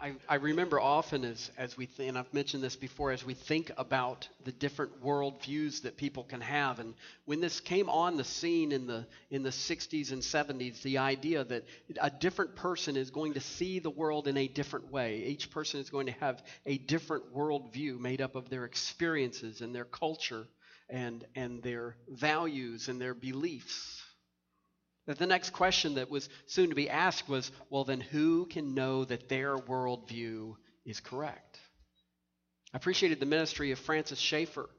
I, I remember often as, as we, th- and I've mentioned this before, as we think about the different worldviews that people can have. And when this came on the scene in the, in the 60s and 70s, the idea that a different person is going to see the world in a different way. Each person is going to have a different worldview made up of their experiences and their culture and, and their values and their beliefs. That the next question that was soon to be asked was well, then who can know that their worldview is correct? I appreciated the ministry of Francis Schaeffer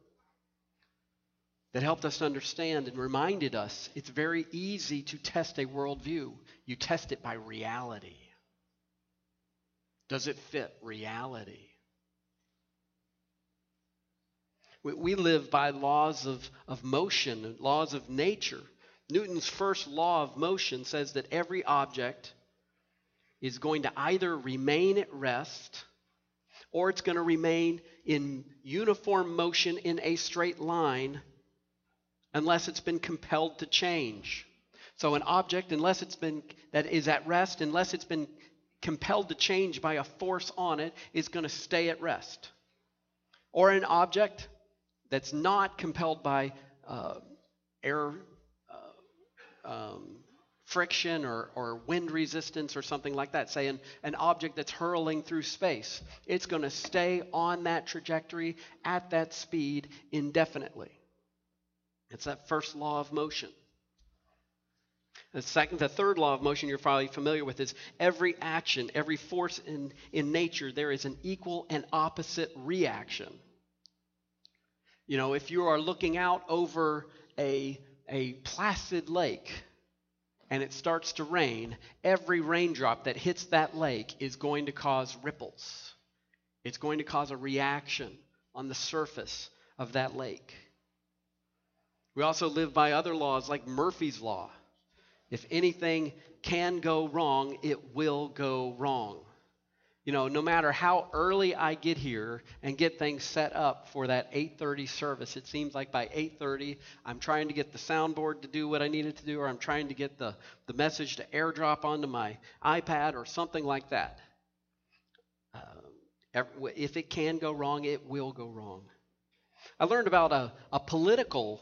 that helped us understand and reminded us it's very easy to test a worldview. You test it by reality. Does it fit reality? We, we live by laws of, of motion, laws of nature. Newton's first law of motion says that every object is going to either remain at rest or it's going to remain in uniform motion in a straight line unless it's been compelled to change. So an object unless it's been that is at rest unless it's been compelled to change by a force on it is going to stay at rest. Or an object that's not compelled by uh, air um, friction or, or wind resistance or something like that, say an, an object that's hurling through space, it's going to stay on that trajectory at that speed indefinitely. It's that first law of motion. The second, the third law of motion you're probably familiar with is every action, every force in, in nature, there is an equal and opposite reaction. You know, if you are looking out over a a placid lake and it starts to rain, every raindrop that hits that lake is going to cause ripples. It's going to cause a reaction on the surface of that lake. We also live by other laws like Murphy's Law. If anything can go wrong, it will go wrong you know no matter how early i get here and get things set up for that 8.30 service it seems like by 8.30 i'm trying to get the soundboard to do what i needed to do or i'm trying to get the, the message to airdrop onto my ipad or something like that. Uh, if it can go wrong it will go wrong. I learned about a, a political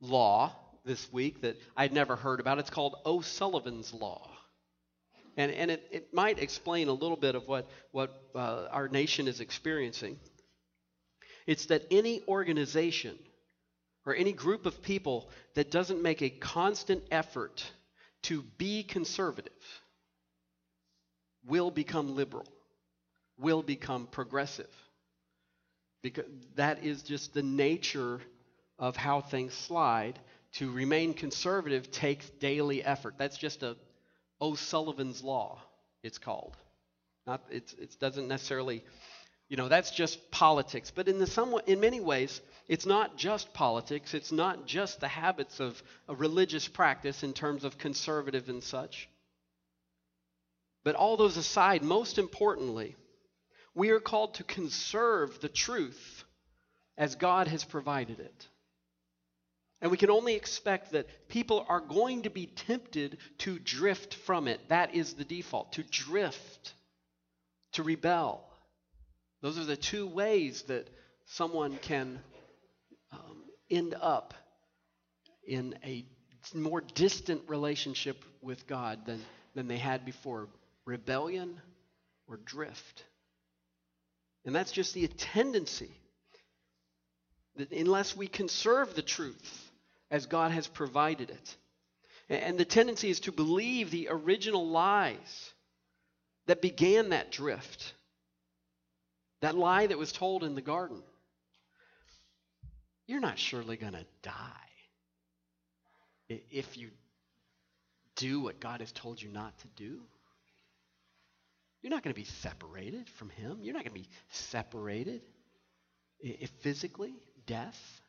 law this week that i'd never heard about. It's called o'sullivan's law and, and it, it might explain a little bit of what, what uh, our nation is experiencing. It's that any organization or any group of people that doesn't make a constant effort to be conservative will become liberal, will become progressive. Because that is just the nature of how things slide. To remain conservative takes daily effort. That's just a O'Sullivan's Law, it's called. Not, it's, it doesn't necessarily, you know, that's just politics. But in, the somewhat, in many ways, it's not just politics. It's not just the habits of a religious practice in terms of conservative and such. But all those aside, most importantly, we are called to conserve the truth as God has provided it. And we can only expect that people are going to be tempted to drift from it. That is the default to drift, to rebel. Those are the two ways that someone can um, end up in a more distant relationship with God than, than they had before rebellion or drift. And that's just the tendency that unless we conserve the truth, as God has provided it. And the tendency is to believe the original lies that began that drift, that lie that was told in the garden. You're not surely going to die if you do what God has told you not to do. You're not going to be separated from Him. You're not going to be separated if physically, death.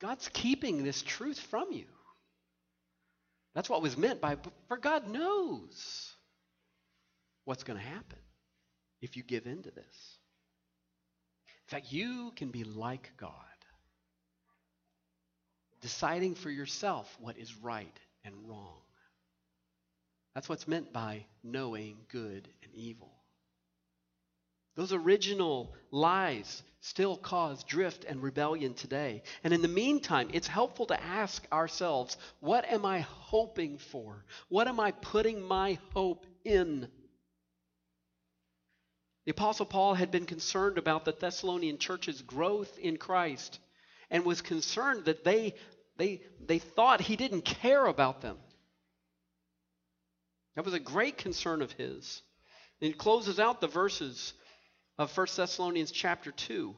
God's keeping this truth from you. That's what was meant by, for God knows what's going to happen if you give in to this. In fact, you can be like God, deciding for yourself what is right and wrong. That's what's meant by knowing good and evil. Those original lies still cause drift and rebellion today. And in the meantime, it's helpful to ask ourselves what am I hoping for? What am I putting my hope in? The Apostle Paul had been concerned about the Thessalonian church's growth in Christ and was concerned that they, they, they thought he didn't care about them. That was a great concern of his. And he closes out the verses of 1 Thessalonians chapter 2.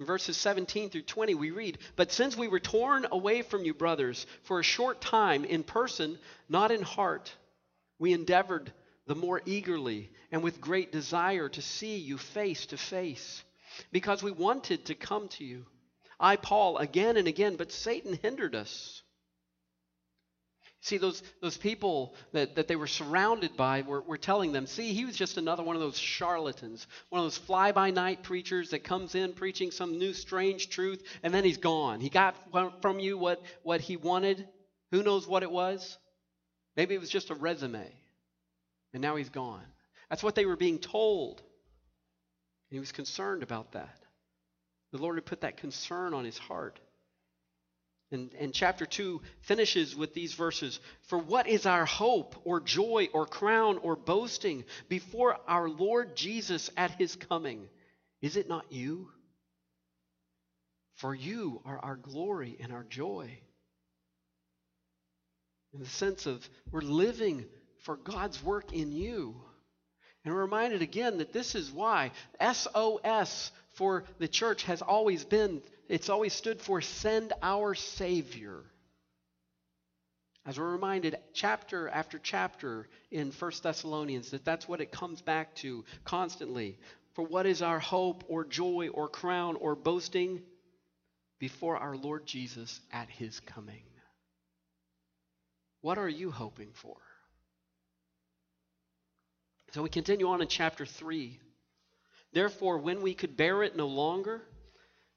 In verses 17 through 20, we read, But since we were torn away from you, brothers, for a short time in person, not in heart, we endeavored the more eagerly and with great desire to see you face to face, because we wanted to come to you. I, Paul, again and again, but Satan hindered us. See, those, those people that, that they were surrounded by were, were telling them, see, he was just another one of those charlatans, one of those fly by night preachers that comes in preaching some new strange truth, and then he's gone. He got from you what, what he wanted. Who knows what it was? Maybe it was just a resume, and now he's gone. That's what they were being told. And he was concerned about that. The Lord had put that concern on his heart. And, and chapter 2 finishes with these verses For what is our hope, or joy, or crown, or boasting before our Lord Jesus at his coming? Is it not you? For you are our glory and our joy. In the sense of we're living for God's work in you. And we're reminded again that this is why SOS for the church has always been it's always stood for send our Savior. As we're reminded chapter after chapter in 1 Thessalonians that that's what it comes back to constantly. For what is our hope or joy or crown or boasting before our Lord Jesus at his coming? What are you hoping for? So we continue on in chapter 3. Therefore, when we could bear it no longer,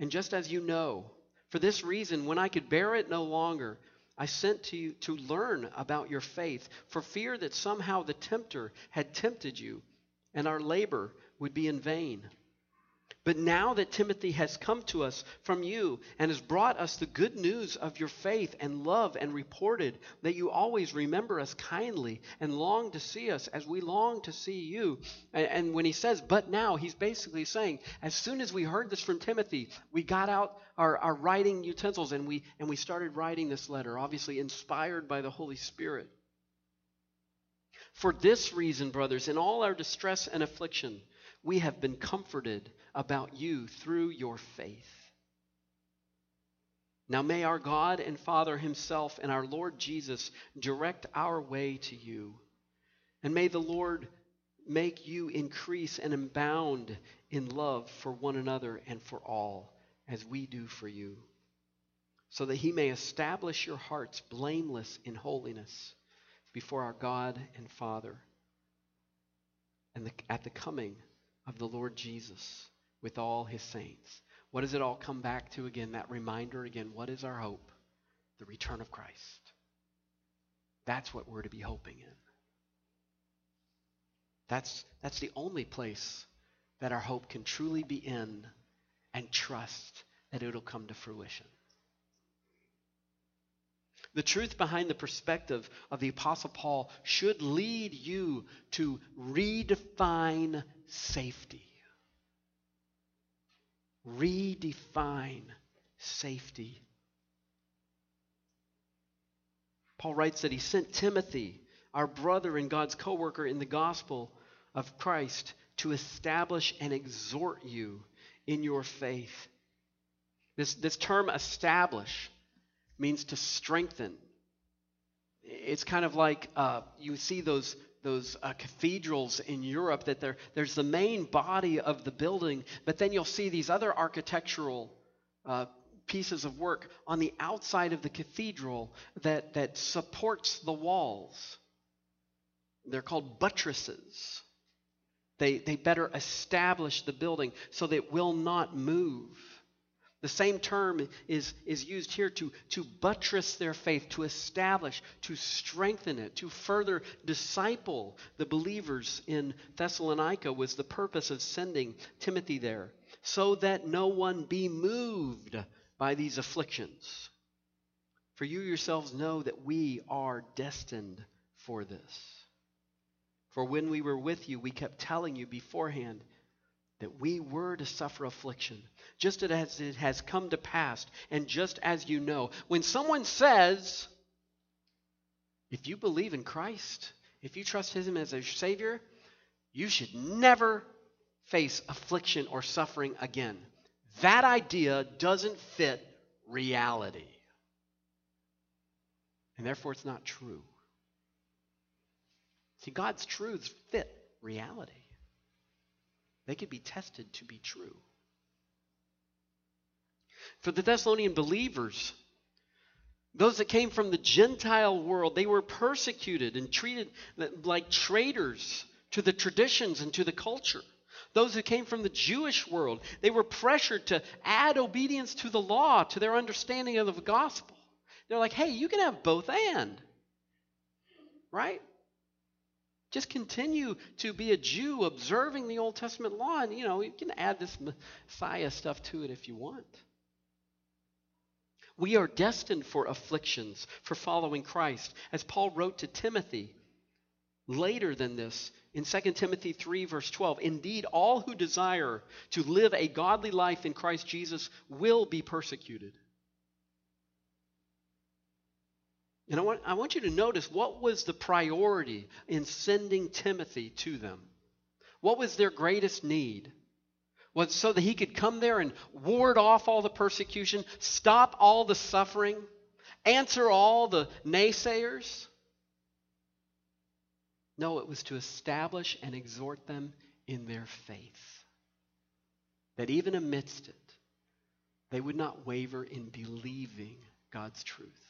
and just as you know, for this reason, when I could bear it no longer, I sent to you to learn about your faith, for fear that somehow the tempter had tempted you, and our labor would be in vain. But now that Timothy has come to us from you and has brought us the good news of your faith and love, and reported that you always remember us kindly and long to see us as we long to see you. And, when he says, but now, he's basically saying, as soon as we heard this from Timothy, we got out our, our writing utensils and we, and we started writing this letter, obviously inspired by the Holy Spirit. For this reason, brothers, in all our distress and affliction, we have been comforted about you through your faith. Now may our God and Father Himself and our Lord Jesus direct our way to you. And may the Lord make you increase and abound in love for one another and for all, as we do for you, so that He may establish your hearts blameless in holiness before our God and Father and the, at the coming of the Lord Jesus with all his saints. What does it all come back to again? That reminder again. What is our hope? The return of Christ. That's what we're to be hoping in. That's, that's the only place that our hope can truly be in and trust that it'll come to fruition. The truth behind the perspective of the Apostle Paul should lead you to redefine safety redefine safety. Paul writes that he sent Timothy, our brother and God's co worker in the gospel of Christ, to establish and exhort you in your faith. This, this term establish means to strengthen. It's kind of like uh, you see those those uh, cathedrals in Europe that there, there's the main body of the building, but then you'll see these other architectural uh, pieces of work on the outside of the cathedral that, that supports the walls. They're called buttresses. They, they better establish the building so that it will not move. The same term is, is used here to, to buttress their faith, to establish, to strengthen it, to further disciple the believers in Thessalonica was the purpose of sending Timothy there, so that no one be moved by these afflictions. For you yourselves know that we are destined for this. For when we were with you, we kept telling you beforehand that we were to suffer affliction, just as it has come to pass, and just as you know. When someone says, if you believe in Christ, if you trust Him as a Savior, you should never face affliction or suffering again. That idea doesn't fit reality. And therefore, it's not true. See, God's truths fit reality. They could be tested to be true. For the Thessalonian believers, those that came from the Gentile world, they were persecuted and treated like traitors to the traditions and to the culture. Those who came from the Jewish world, they were pressured to add obedience to the law to their understanding of the gospel. They're like, hey, you can have both and. Right? Just continue to be a Jew observing the Old Testament law, and you know, you can add this Messiah stuff to it if you want. We are destined for afflictions for following Christ. As Paul wrote to Timothy later than this in 2 Timothy 3, verse 12, indeed, all who desire to live a godly life in Christ Jesus will be persecuted. And I want, I want you to notice what was the priority in sending Timothy to them? What was their greatest need? Was so that he could come there and ward off all the persecution, stop all the suffering, answer all the naysayers? No, it was to establish and exhort them in their faith. That even amidst it, they would not waver in believing God's truth.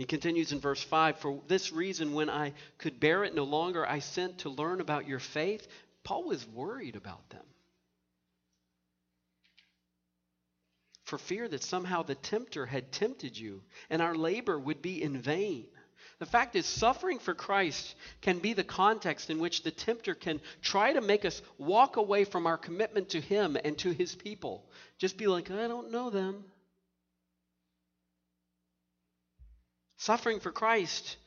He continues in verse 5 For this reason, when I could bear it no longer, I sent to learn about your faith. Paul was worried about them. For fear that somehow the tempter had tempted you and our labor would be in vain. The fact is, suffering for Christ can be the context in which the tempter can try to make us walk away from our commitment to Him and to His people. Just be like, I don't know them. Suffering for Christ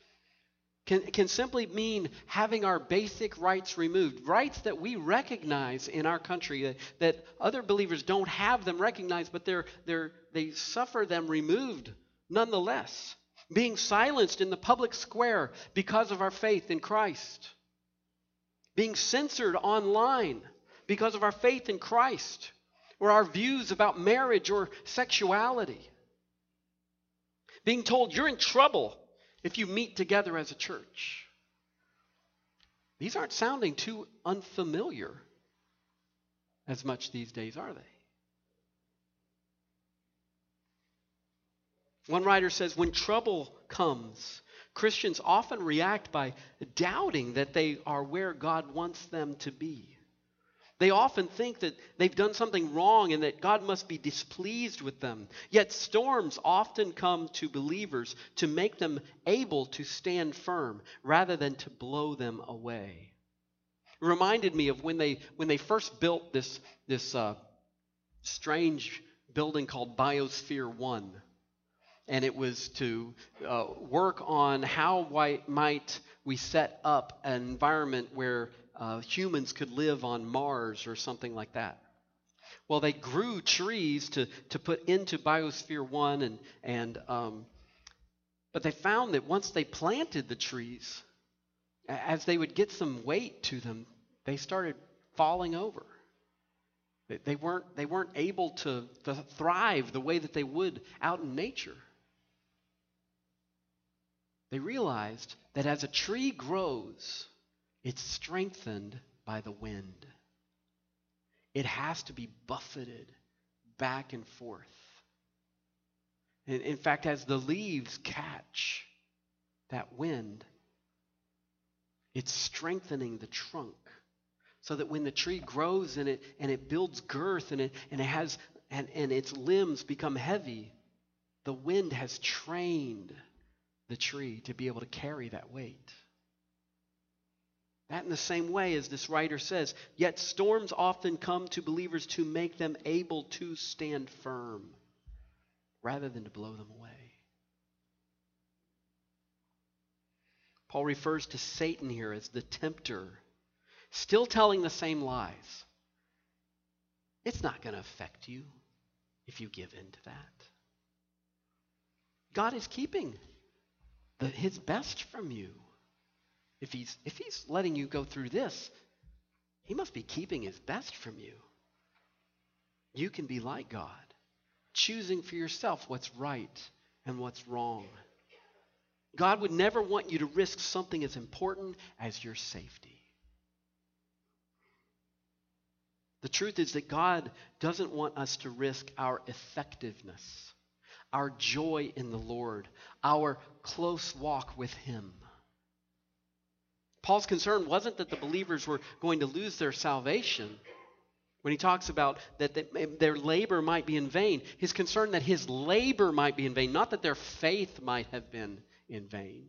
can, can simply mean having our basic rights removed, rights that we recognize in our country, that, that other believers don't have them recognized, but they're, they're, they suffer them removed nonetheless. Being silenced in the public square because of our faith in Christ. Being censored online because of our faith in Christ, or our views about marriage or sexuality being told you're in trouble if you meet together as a church. These aren't sounding too unfamiliar as much these days, are they? One writer says when trouble comes, Christians often react by doubting that they are where God wants them to be. They often think that they've done something wrong and that God must be displeased with them. Yet storms often come to believers to make them able to stand firm rather than to blow them away. It reminded me of when they when they first built this this uh, strange building called Biosphere One, and it was to uh, work on how might we set up an environment where uh, humans could live on Mars or something like that. Well, they grew trees to, to put into Biosphere 1, and, and, um, but they found that once they planted the trees, as they would get some weight to them, they started falling over. They weren't, they weren't able to, to thrive the way that they would out in nature. they realized that as a tree grows, it's strengthened by the wind. It has to be buffeted back and forth. In fact, as the leaves catch that wind, it's strengthening the trunk so that when the tree grows and it and it builds girth and it and it has and, and its limbs become heavy, the wind has trained the tree to be able to carry that weight. That in the same way as this writer says, yet storms often come to believers to make them able to stand firm rather than to blow them away. Paul refers to Satan here as the tempter, still telling the same lies. It's not going to affect you if you give in to that. God is keeping the, his best from you. If he's, if he's letting you go through this, he must be keeping his best from you. You can be like God, choosing for yourself what's right and what's wrong. God would never want you to risk something as important as your safety. The truth is that God doesn't want us to risk our effectiveness, our joy in the Lord, our close walk with Him. Paul's concern wasn't that the believers were going to lose their salvation. When he talks about that their labor might be in vain, his concern that his labor might be in vain, not that their faith might have been in vain.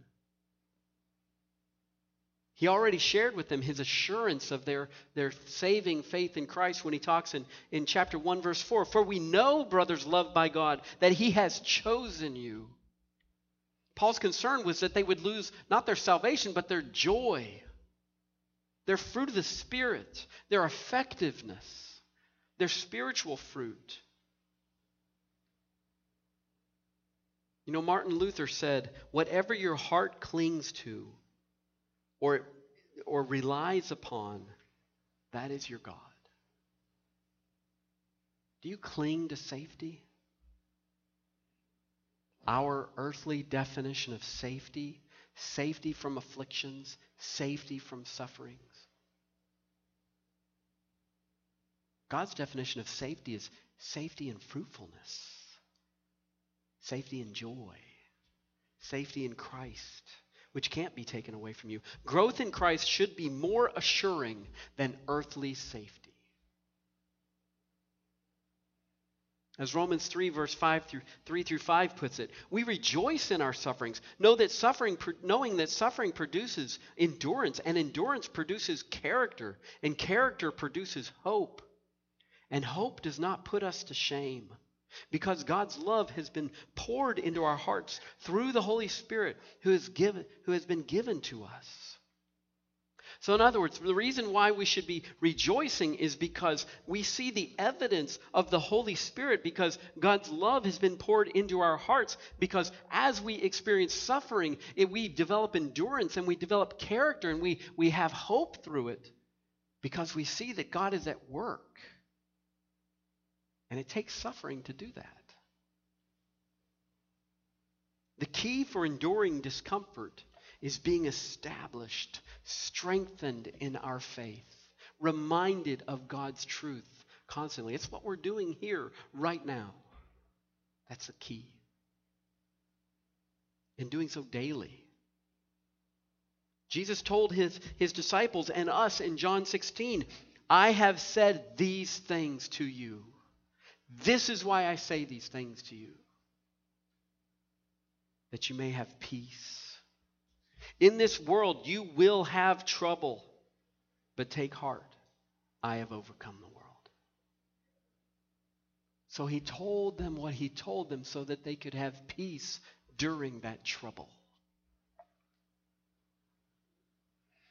He already shared with them his assurance of their, their saving faith in Christ when he talks in, in chapter 1, verse 4 For we know, brothers loved by God, that he has chosen you. Paul's concern was that they would lose not their salvation, but their joy, their fruit of the Spirit, their effectiveness, their spiritual fruit. You know, Martin Luther said, Whatever your heart clings to or, or relies upon, that is your God. Do you cling to safety? Our earthly definition of safety, safety from afflictions, safety from sufferings. God's definition of safety is safety and fruitfulness safety and joy, safety in Christ, which can't be taken away from you. Growth in Christ should be more assuring than earthly safety. As Romans 3, verse 5 through 3 through 5 puts it, we rejoice in our sufferings, know that suffering, knowing that suffering produces endurance, and endurance produces character, and character produces hope. And hope does not put us to shame because God's love has been poured into our hearts through the Holy Spirit who, is given, who has been given to us. So, in other words, the reason why we should be rejoicing is because we see the evidence of the Holy Spirit, because God's love has been poured into our hearts. Because as we experience suffering, it, we develop endurance and we develop character and we, we have hope through it because we see that God is at work. And it takes suffering to do that. The key for enduring discomfort is being established, strengthened in our faith, reminded of God's truth constantly. It's what we're doing here right now. That's the key. And doing so daily. Jesus told his, his disciples and us in John 16, I have said these things to you this is why I say these things to you that you may have peace. In this world, you will have trouble, but take heart. I have overcome the world. So he told them what he told them so that they could have peace during that trouble.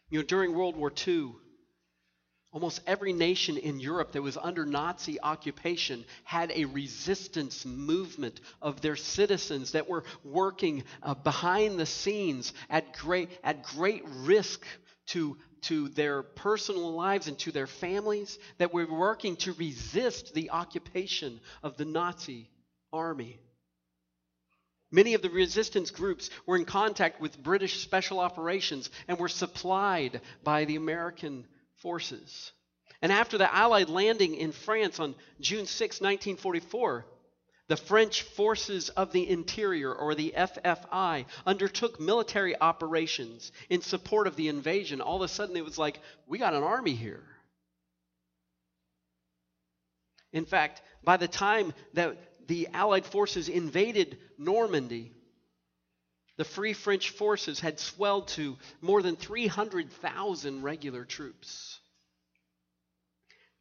You know, during World War II, Almost every nation in Europe that was under Nazi occupation had a resistance movement of their citizens that were working uh, behind the scenes at great, at great risk to, to their personal lives and to their families, that were working to resist the occupation of the Nazi army. Many of the resistance groups were in contact with British special operations and were supplied by the American forces. And after the Allied landing in France on June 6, 1944, the French Forces of the Interior, or the FFI, undertook military operations in support of the invasion. All of a sudden, it was like, we got an army here. In fact, by the time that the Allied forces invaded Normandy, the Free French forces had swelled to more than 300,000 regular troops.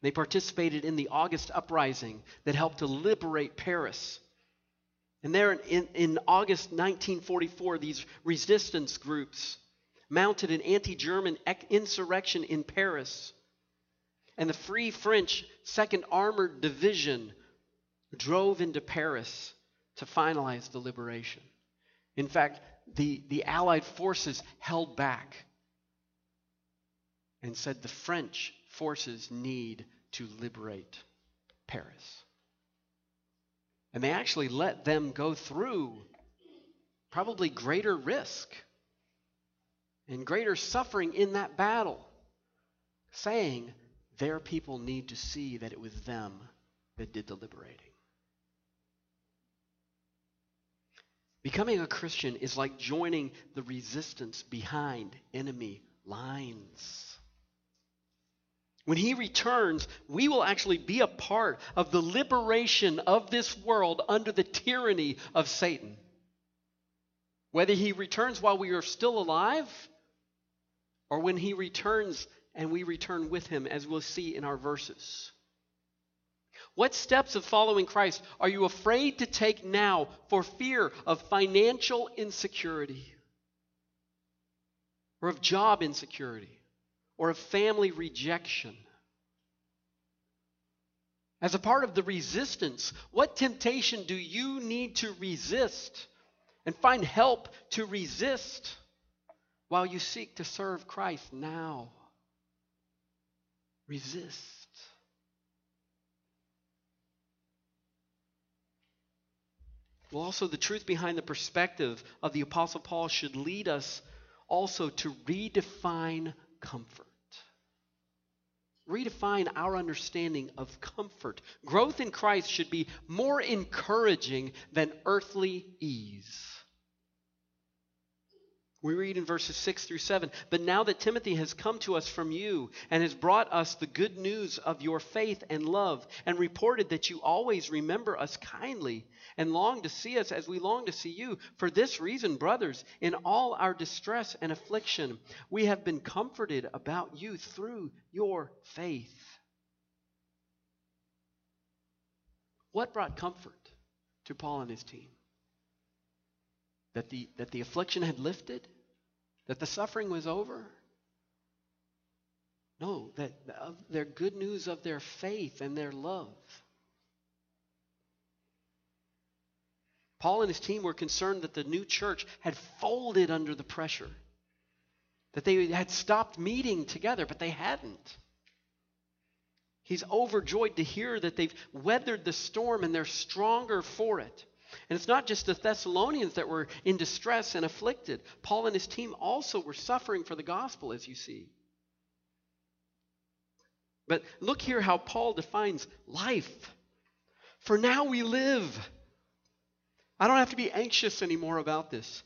They participated in the August uprising that helped to liberate Paris. And there in, in August 1944, these resistance groups mounted an anti German insurrection in Paris. And the Free French 2nd Armored Division drove into Paris to finalize the liberation. In fact, the, the Allied forces held back and said the French forces need to liberate Paris. And they actually let them go through probably greater risk and greater suffering in that battle, saying their people need to see that it was them that did the liberating. Becoming a Christian is like joining the resistance behind enemy lines. When he returns, we will actually be a part of the liberation of this world under the tyranny of Satan. Whether he returns while we are still alive or when he returns and we return with him, as we'll see in our verses. What steps of following Christ are you afraid to take now for fear of financial insecurity or of job insecurity? or of family rejection. As a part of the resistance, what temptation do you need to resist and find help to resist while you seek to serve Christ now? Resist. Well, also, the truth behind the perspective of the Apostle Paul should lead us also to redefine comfort. Redefine our understanding of comfort. Growth in Christ should be more encouraging than earthly ease. We read in verses 6 through 7 But now that Timothy has come to us from you and has brought us the good news of your faith and love, and reported that you always remember us kindly and long to see us as we long to see you, for this reason, brothers, in all our distress and affliction, we have been comforted about you through your faith. What brought comfort to Paul and his team? That the, that the affliction had lifted? That the suffering was over? No, that of their good news of their faith and their love. Paul and his team were concerned that the new church had folded under the pressure, that they had stopped meeting together, but they hadn't. He's overjoyed to hear that they've weathered the storm and they're stronger for it. And it's not just the Thessalonians that were in distress and afflicted. Paul and his team also were suffering for the gospel, as you see. But look here how Paul defines life. For now we live. I don't have to be anxious anymore about this.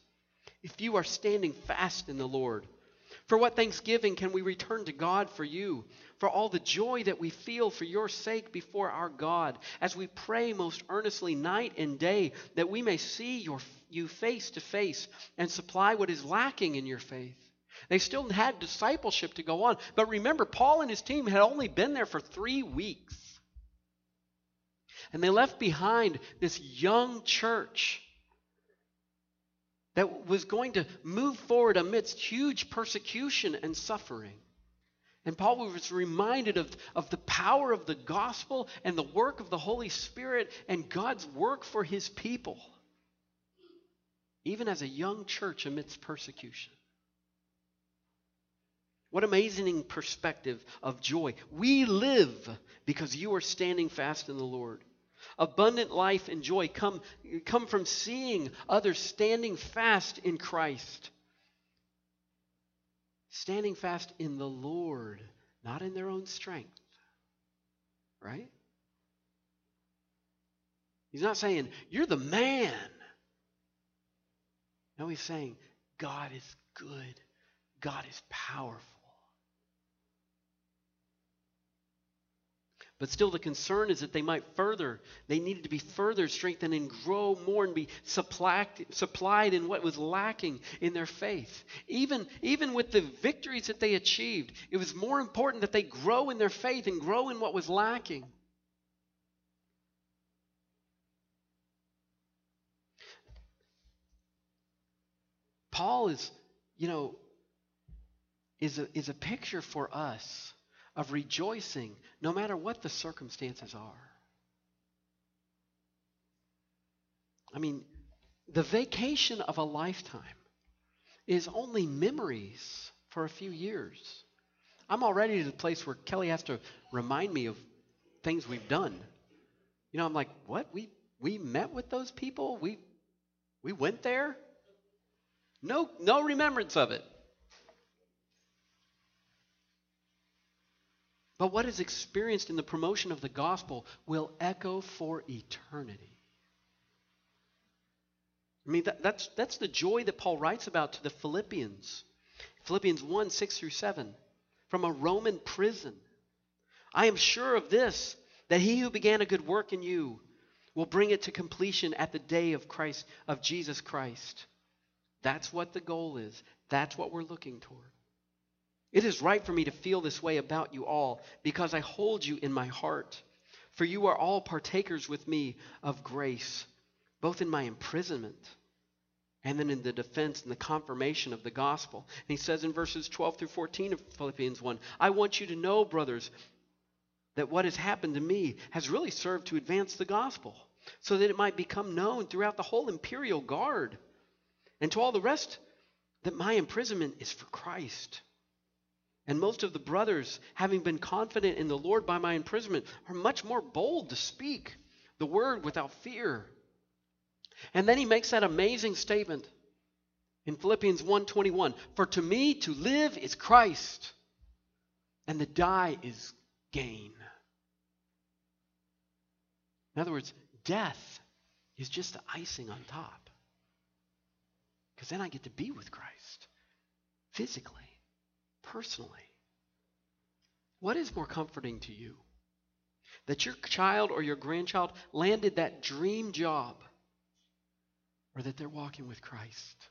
If you are standing fast in the Lord, for what thanksgiving can we return to God for you? For all the joy that we feel for your sake before our God, as we pray most earnestly night and day that we may see your, you face to face and supply what is lacking in your faith. They still had discipleship to go on. But remember, Paul and his team had only been there for three weeks. And they left behind this young church that was going to move forward amidst huge persecution and suffering. And Paul was reminded of, of the power of the gospel and the work of the Holy Spirit and God's work for his people, even as a young church amidst persecution. What amazing perspective of joy. We live because you are standing fast in the Lord. Abundant life and joy come, come from seeing others standing fast in Christ. Standing fast in the Lord, not in their own strength. Right? He's not saying, You're the man. No, he's saying, God is good, God is powerful. But still, the concern is that they might further, they needed to be further strengthened and grow more and be supplied, supplied in what was lacking in their faith. Even, even with the victories that they achieved, it was more important that they grow in their faith and grow in what was lacking. Paul is, you know, is a, is a picture for us of rejoicing no matter what the circumstances are. I mean, the vacation of a lifetime is only memories for a few years. I'm already to the place where Kelly has to remind me of things we've done. You know, I'm like, what? We we met with those people? We we went there? No no remembrance of it. But what is experienced in the promotion of the gospel will echo for eternity. I mean, that, that's, that's the joy that Paul writes about to the Philippians. Philippians 1 6 through 7. From a Roman prison. I am sure of this, that he who began a good work in you will bring it to completion at the day of Christ, of Jesus Christ. That's what the goal is. That's what we're looking toward. It is right for me to feel this way about you all because I hold you in my heart. For you are all partakers with me of grace, both in my imprisonment and then in the defense and the confirmation of the gospel. And he says in verses 12 through 14 of Philippians 1 I want you to know, brothers, that what has happened to me has really served to advance the gospel, so that it might become known throughout the whole imperial guard and to all the rest that my imprisonment is for Christ. And most of the brothers, having been confident in the Lord by my imprisonment, are much more bold to speak the word without fear. And then he makes that amazing statement in Philippians 1:21, "For to me to live is Christ, and to die is gain." In other words, death is just the icing on top. Because then I get to be with Christ physically personally. What is more comforting to you? That your child or your grandchild landed that dream job or that they're walking with Christ?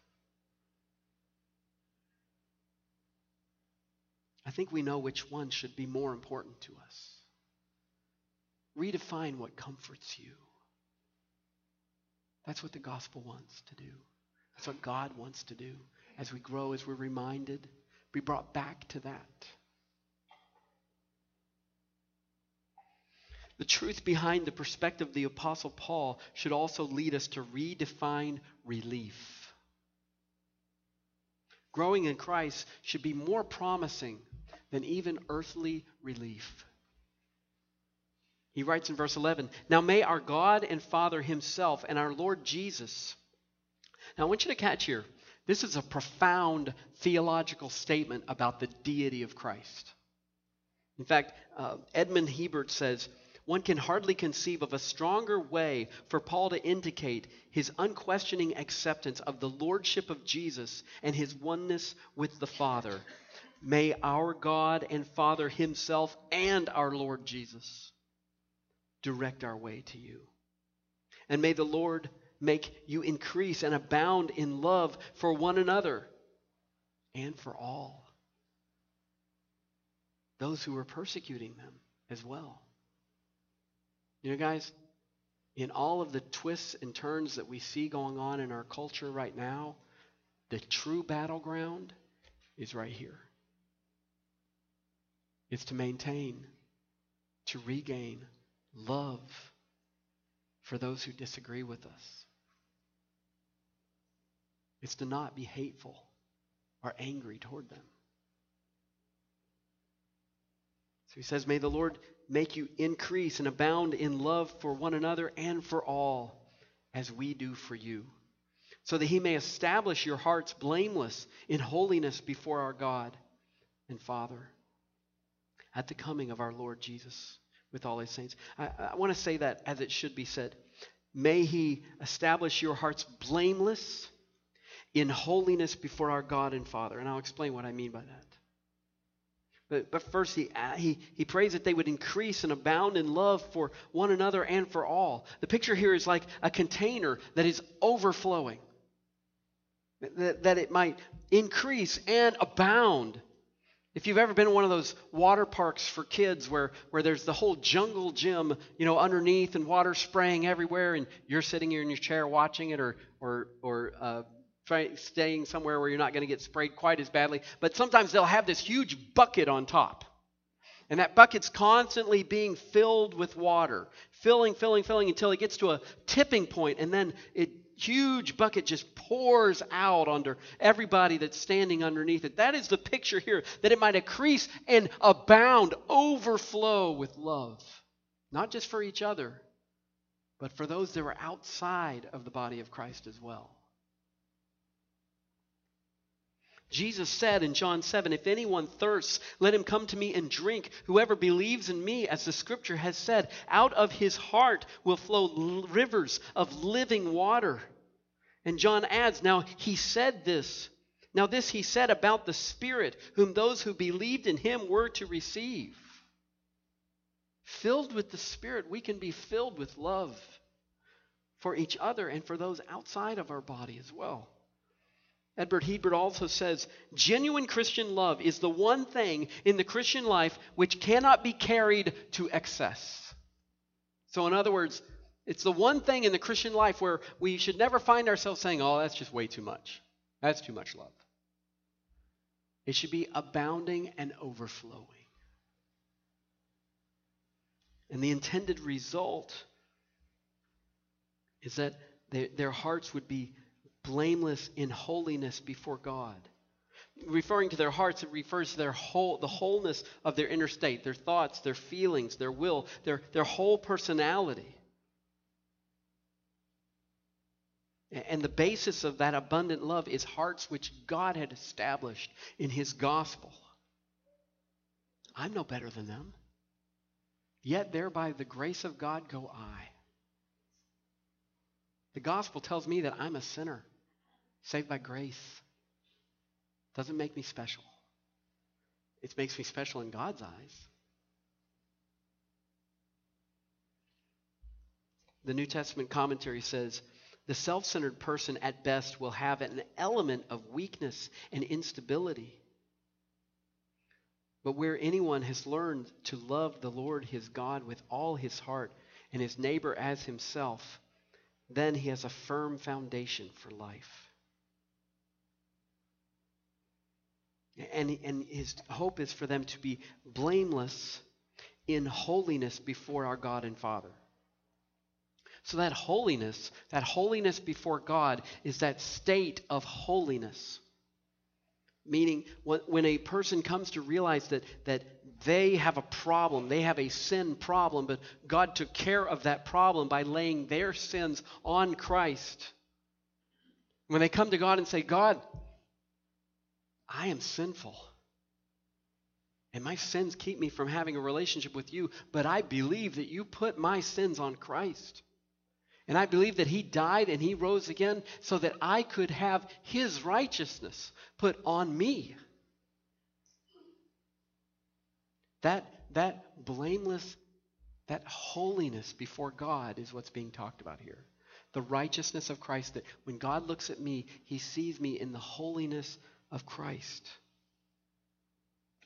I think we know which one should be more important to us. Redefine what comforts you. That's what the gospel wants to do. That's what God wants to do as we grow, as we're reminded be brought back to that. The truth behind the perspective of the Apostle Paul should also lead us to redefine relief. Growing in Christ should be more promising than even earthly relief. He writes in verse 11 Now may our God and Father Himself and our Lord Jesus. Now I want you to catch here this is a profound theological statement about the deity of Christ. In fact, uh, Edmond Hiebert says, one can hardly conceive of a stronger way for Paul to indicate his unquestioning acceptance of the lordship of Jesus and his oneness with the Father. May our God and Father Himself and our Lord Jesus direct our way to you. And may the Lord make you increase and abound in love for one another and for all. Those who are persecuting them as well. You know, guys, in all of the twists and turns that we see going on in our culture right now, the true battleground is right here. It's to maintain, to regain love for those who disagree with us. It's to not be hateful or angry toward them. So he says, May the Lord make you increase and abound in love for one another and for all, as we do for you, so that he may establish your hearts blameless in holiness before our God and Father at the coming of our Lord Jesus with all his saints. I, I want to say that as it should be said. May he establish your hearts blameless in holiness before our God and Father. And I'll explain what I mean by that. But, but first, he, he, he prays that they would increase and abound in love for one another and for all. The picture here is like a container that is overflowing, that, that it might increase and abound. If you've ever been one of those water parks for kids where, where there's the whole jungle gym, you know, underneath and water spraying everywhere, and you're sitting here in your chair watching it, or, or, or uh, staying somewhere where you're not going to get sprayed quite as badly. But sometimes they'll have this huge bucket on top. And that bucket's constantly being filled with water, filling, filling, filling until it gets to a tipping point, and then it huge bucket just pours out under everybody that's standing underneath it. That is the picture here, that it might increase and abound, overflow with love, not just for each other, but for those that are outside of the body of Christ as well. Jesus said in John 7, If anyone thirsts, let him come to me and drink. Whoever believes in me, as the scripture has said, out of his heart will flow rivers of living water. And John adds, Now he said this. Now, this he said about the Spirit, whom those who believed in him were to receive. Filled with the Spirit, we can be filled with love for each other and for those outside of our body as well. Edward Hiebert also says genuine Christian love is the one thing in the Christian life which cannot be carried to excess. So, in other words, it's the one thing in the Christian life where we should never find ourselves saying, oh, that's just way too much. That's too much love. It should be abounding and overflowing. And the intended result is that their hearts would be blameless in holiness before God. Referring to their hearts, it refers to their whole, the wholeness of their inner state, their thoughts, their feelings, their will, their, their whole personality. And the basis of that abundant love is hearts which God had established in His gospel. I'm no better than them. Yet, there by the grace of God go I. The gospel tells me that I'm a sinner saved by grace. Doesn't make me special. It makes me special in God's eyes. The New Testament commentary says the self centered person at best will have an element of weakness and instability. But where anyone has learned to love the Lord his God with all his heart and his neighbor as himself, then he has a firm foundation for life. And, and his hope is for them to be blameless in holiness before our God and Father. So that holiness, that holiness before God is that state of holiness. Meaning, when a person comes to realize that, that they have a problem, they have a sin problem, but God took care of that problem by laying their sins on Christ. When they come to God and say, God, I am sinful. And my sins keep me from having a relationship with you, but I believe that you put my sins on Christ. And I believe that he died and he rose again so that I could have his righteousness put on me. That, that blameless, that holiness before God is what's being talked about here. The righteousness of Christ, that when God looks at me, he sees me in the holiness of Christ.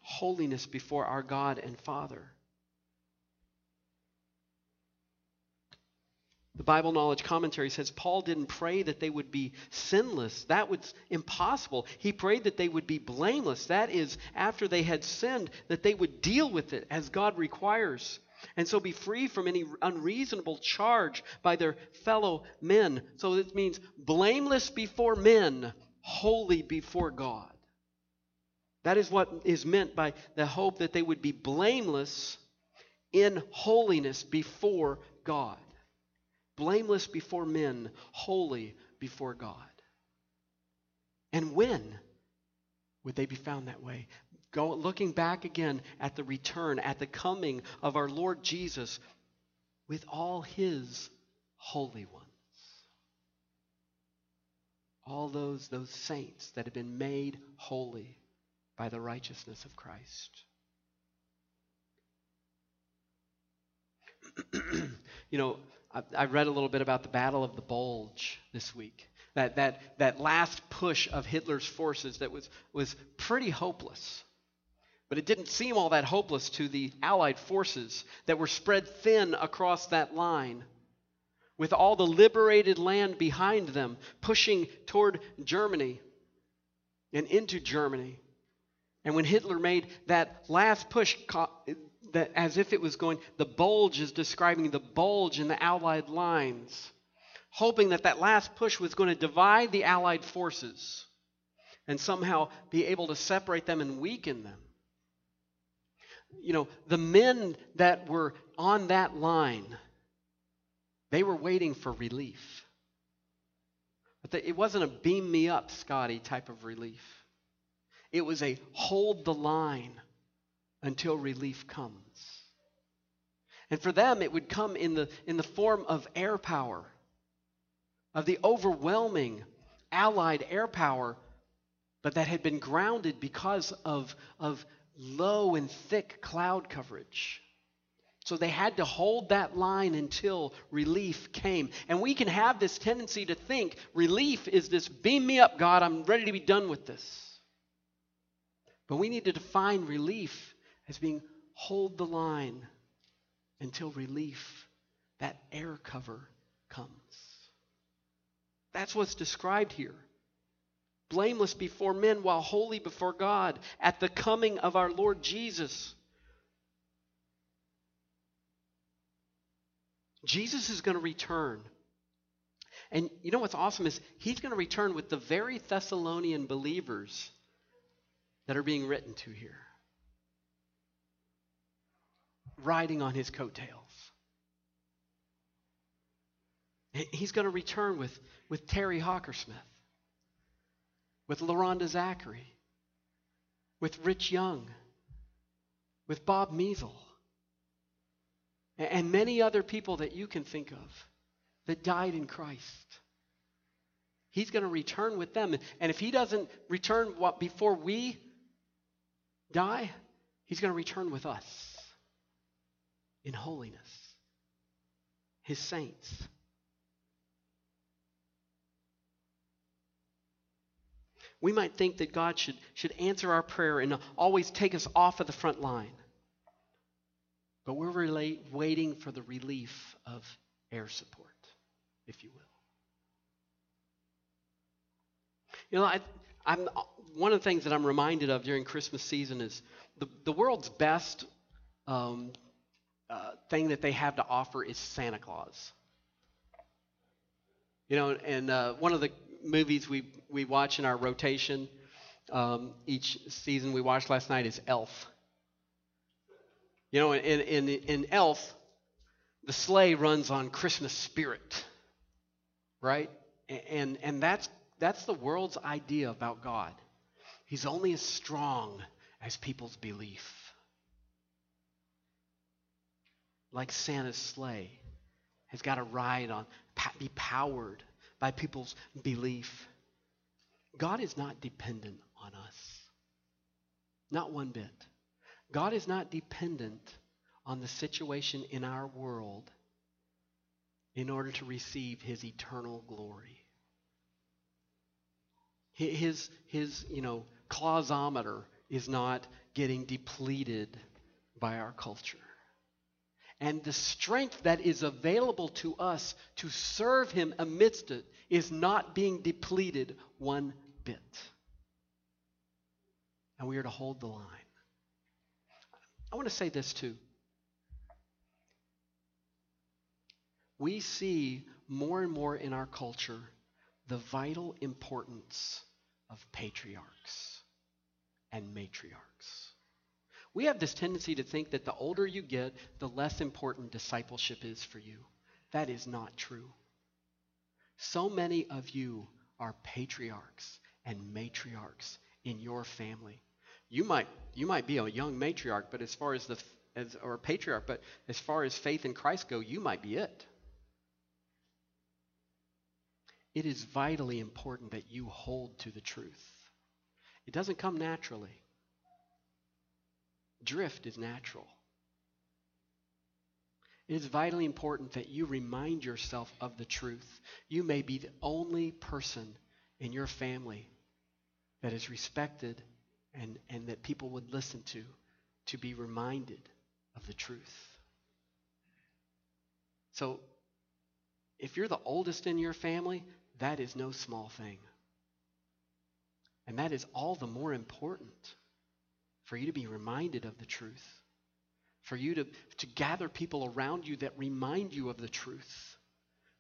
Holiness before our God and Father. The Bible Knowledge Commentary says Paul didn't pray that they would be sinless. That was impossible. He prayed that they would be blameless. That is, after they had sinned, that they would deal with it as God requires. And so be free from any unreasonable charge by their fellow men. So this means blameless before men, holy before God. That is what is meant by the hope that they would be blameless in holiness before God. Blameless before men, holy before God. And when would they be found that way? Go, looking back again at the return, at the coming of our Lord Jesus with all his holy ones. All those, those saints that have been made holy by the righteousness of Christ. you know, I, I, read a little bit about the Battle of the Bulge this week. That, that, that last push of Hitler's forces that was, was pretty hopeless. But it didn't seem all that hopeless to the Allied forces that were spread thin across that line, with all the liberated land behind them, pushing toward Germany and into Germany. And when Hitler made that last push, that as if it was going, the bulge is describing the bulge in the Allied lines, hoping that that last push was going to divide the Allied forces and somehow be able to separate them and weaken them. You know, the men that were on that line, they were waiting for relief. But it wasn't a beam me up, Scotty type of relief. It was a hold the line until relief comes. And for them, it would come in the, in the form of air power, of the overwhelming Allied air power, but that had been grounded because of, of low and thick cloud coverage. So they had to hold that line until relief came. And we can have this tendency to think relief is this beam me up, God, I'm ready to be done with this. But we need to define relief as being hold the line until relief, that air cover, comes. That's what's described here. Blameless before men while holy before God at the coming of our Lord Jesus. Jesus is going to return. And you know what's awesome is he's going to return with the very Thessalonian believers that are being written to here, riding on his coattails. He's going to return with, with Terry Hawkersmith, with LaRonda Zachary, with Rich Young, with Bob Measle, and many other people that you can think of that died in Christ. He's going to return with them. And if he doesn't return before we die, he's going to return with us in holiness, his saints. We might think that God should, should answer our prayer and always take us off of the front line. But we're relate, waiting for the relief of air support, if you will. You know, I, I'm, one of the things that I'm reminded of during Christmas season is the, the world's best um, uh, thing that they have to offer is Santa Claus. You know, and uh, one of the movies we, we watch in our rotation um, each season we watched last night is Elf. You know, in, in, in Elf, the sleigh runs on Christmas spirit, right? And, and that's, that's the world's idea about God. He's only as strong as people's belief. Like Santa's sleigh has got to ride on, be powered by people's belief. God is not dependent on us. Not one bit. God is not dependent on the situation in our world in order to receive his eternal glory. His, his you know, clausometer is not getting depleted by our culture. And the strength that is available to us to serve Him amidst it is not being depleted one bit. And we are to hold the line. I want to say this too. We see more and more in our culture the vital importance of patriarchs and matriarchs. We have this tendency to think that the older you get, the less important discipleship is for you. That is not true. So many of you are patriarchs and matriarchs in your family. You might you might be a young matriarch, but as far as the as or patriarch, but as far as faith in Christ go, you might be it. It is vitally important that you hold to the truth. It doesn't come naturally. Drift is natural. It is vitally important that you remind yourself of the truth. You may be the only person in your family that is respected and, and that people would listen to to be reminded of the truth. So, if you're the oldest in your family, that is no small thing. And that is all the more important for you to be reminded of the truth, for you to, to gather people around you that remind you of the truth,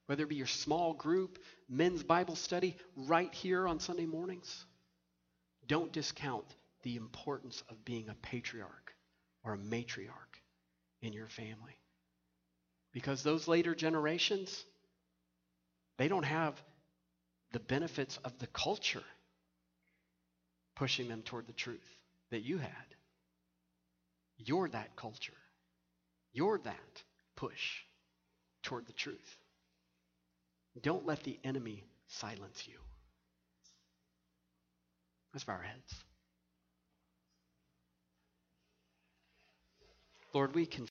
whether it be your small group, men's Bible study, right here on Sunday mornings. Don't discount the importance of being a patriarch or a matriarch in your family. Because those later generations, they don't have the benefits of the culture pushing them toward the truth that you had. You're that culture. You're that push toward the truth. Don't let the enemy silence you. Let's bow our heads. Lord, we can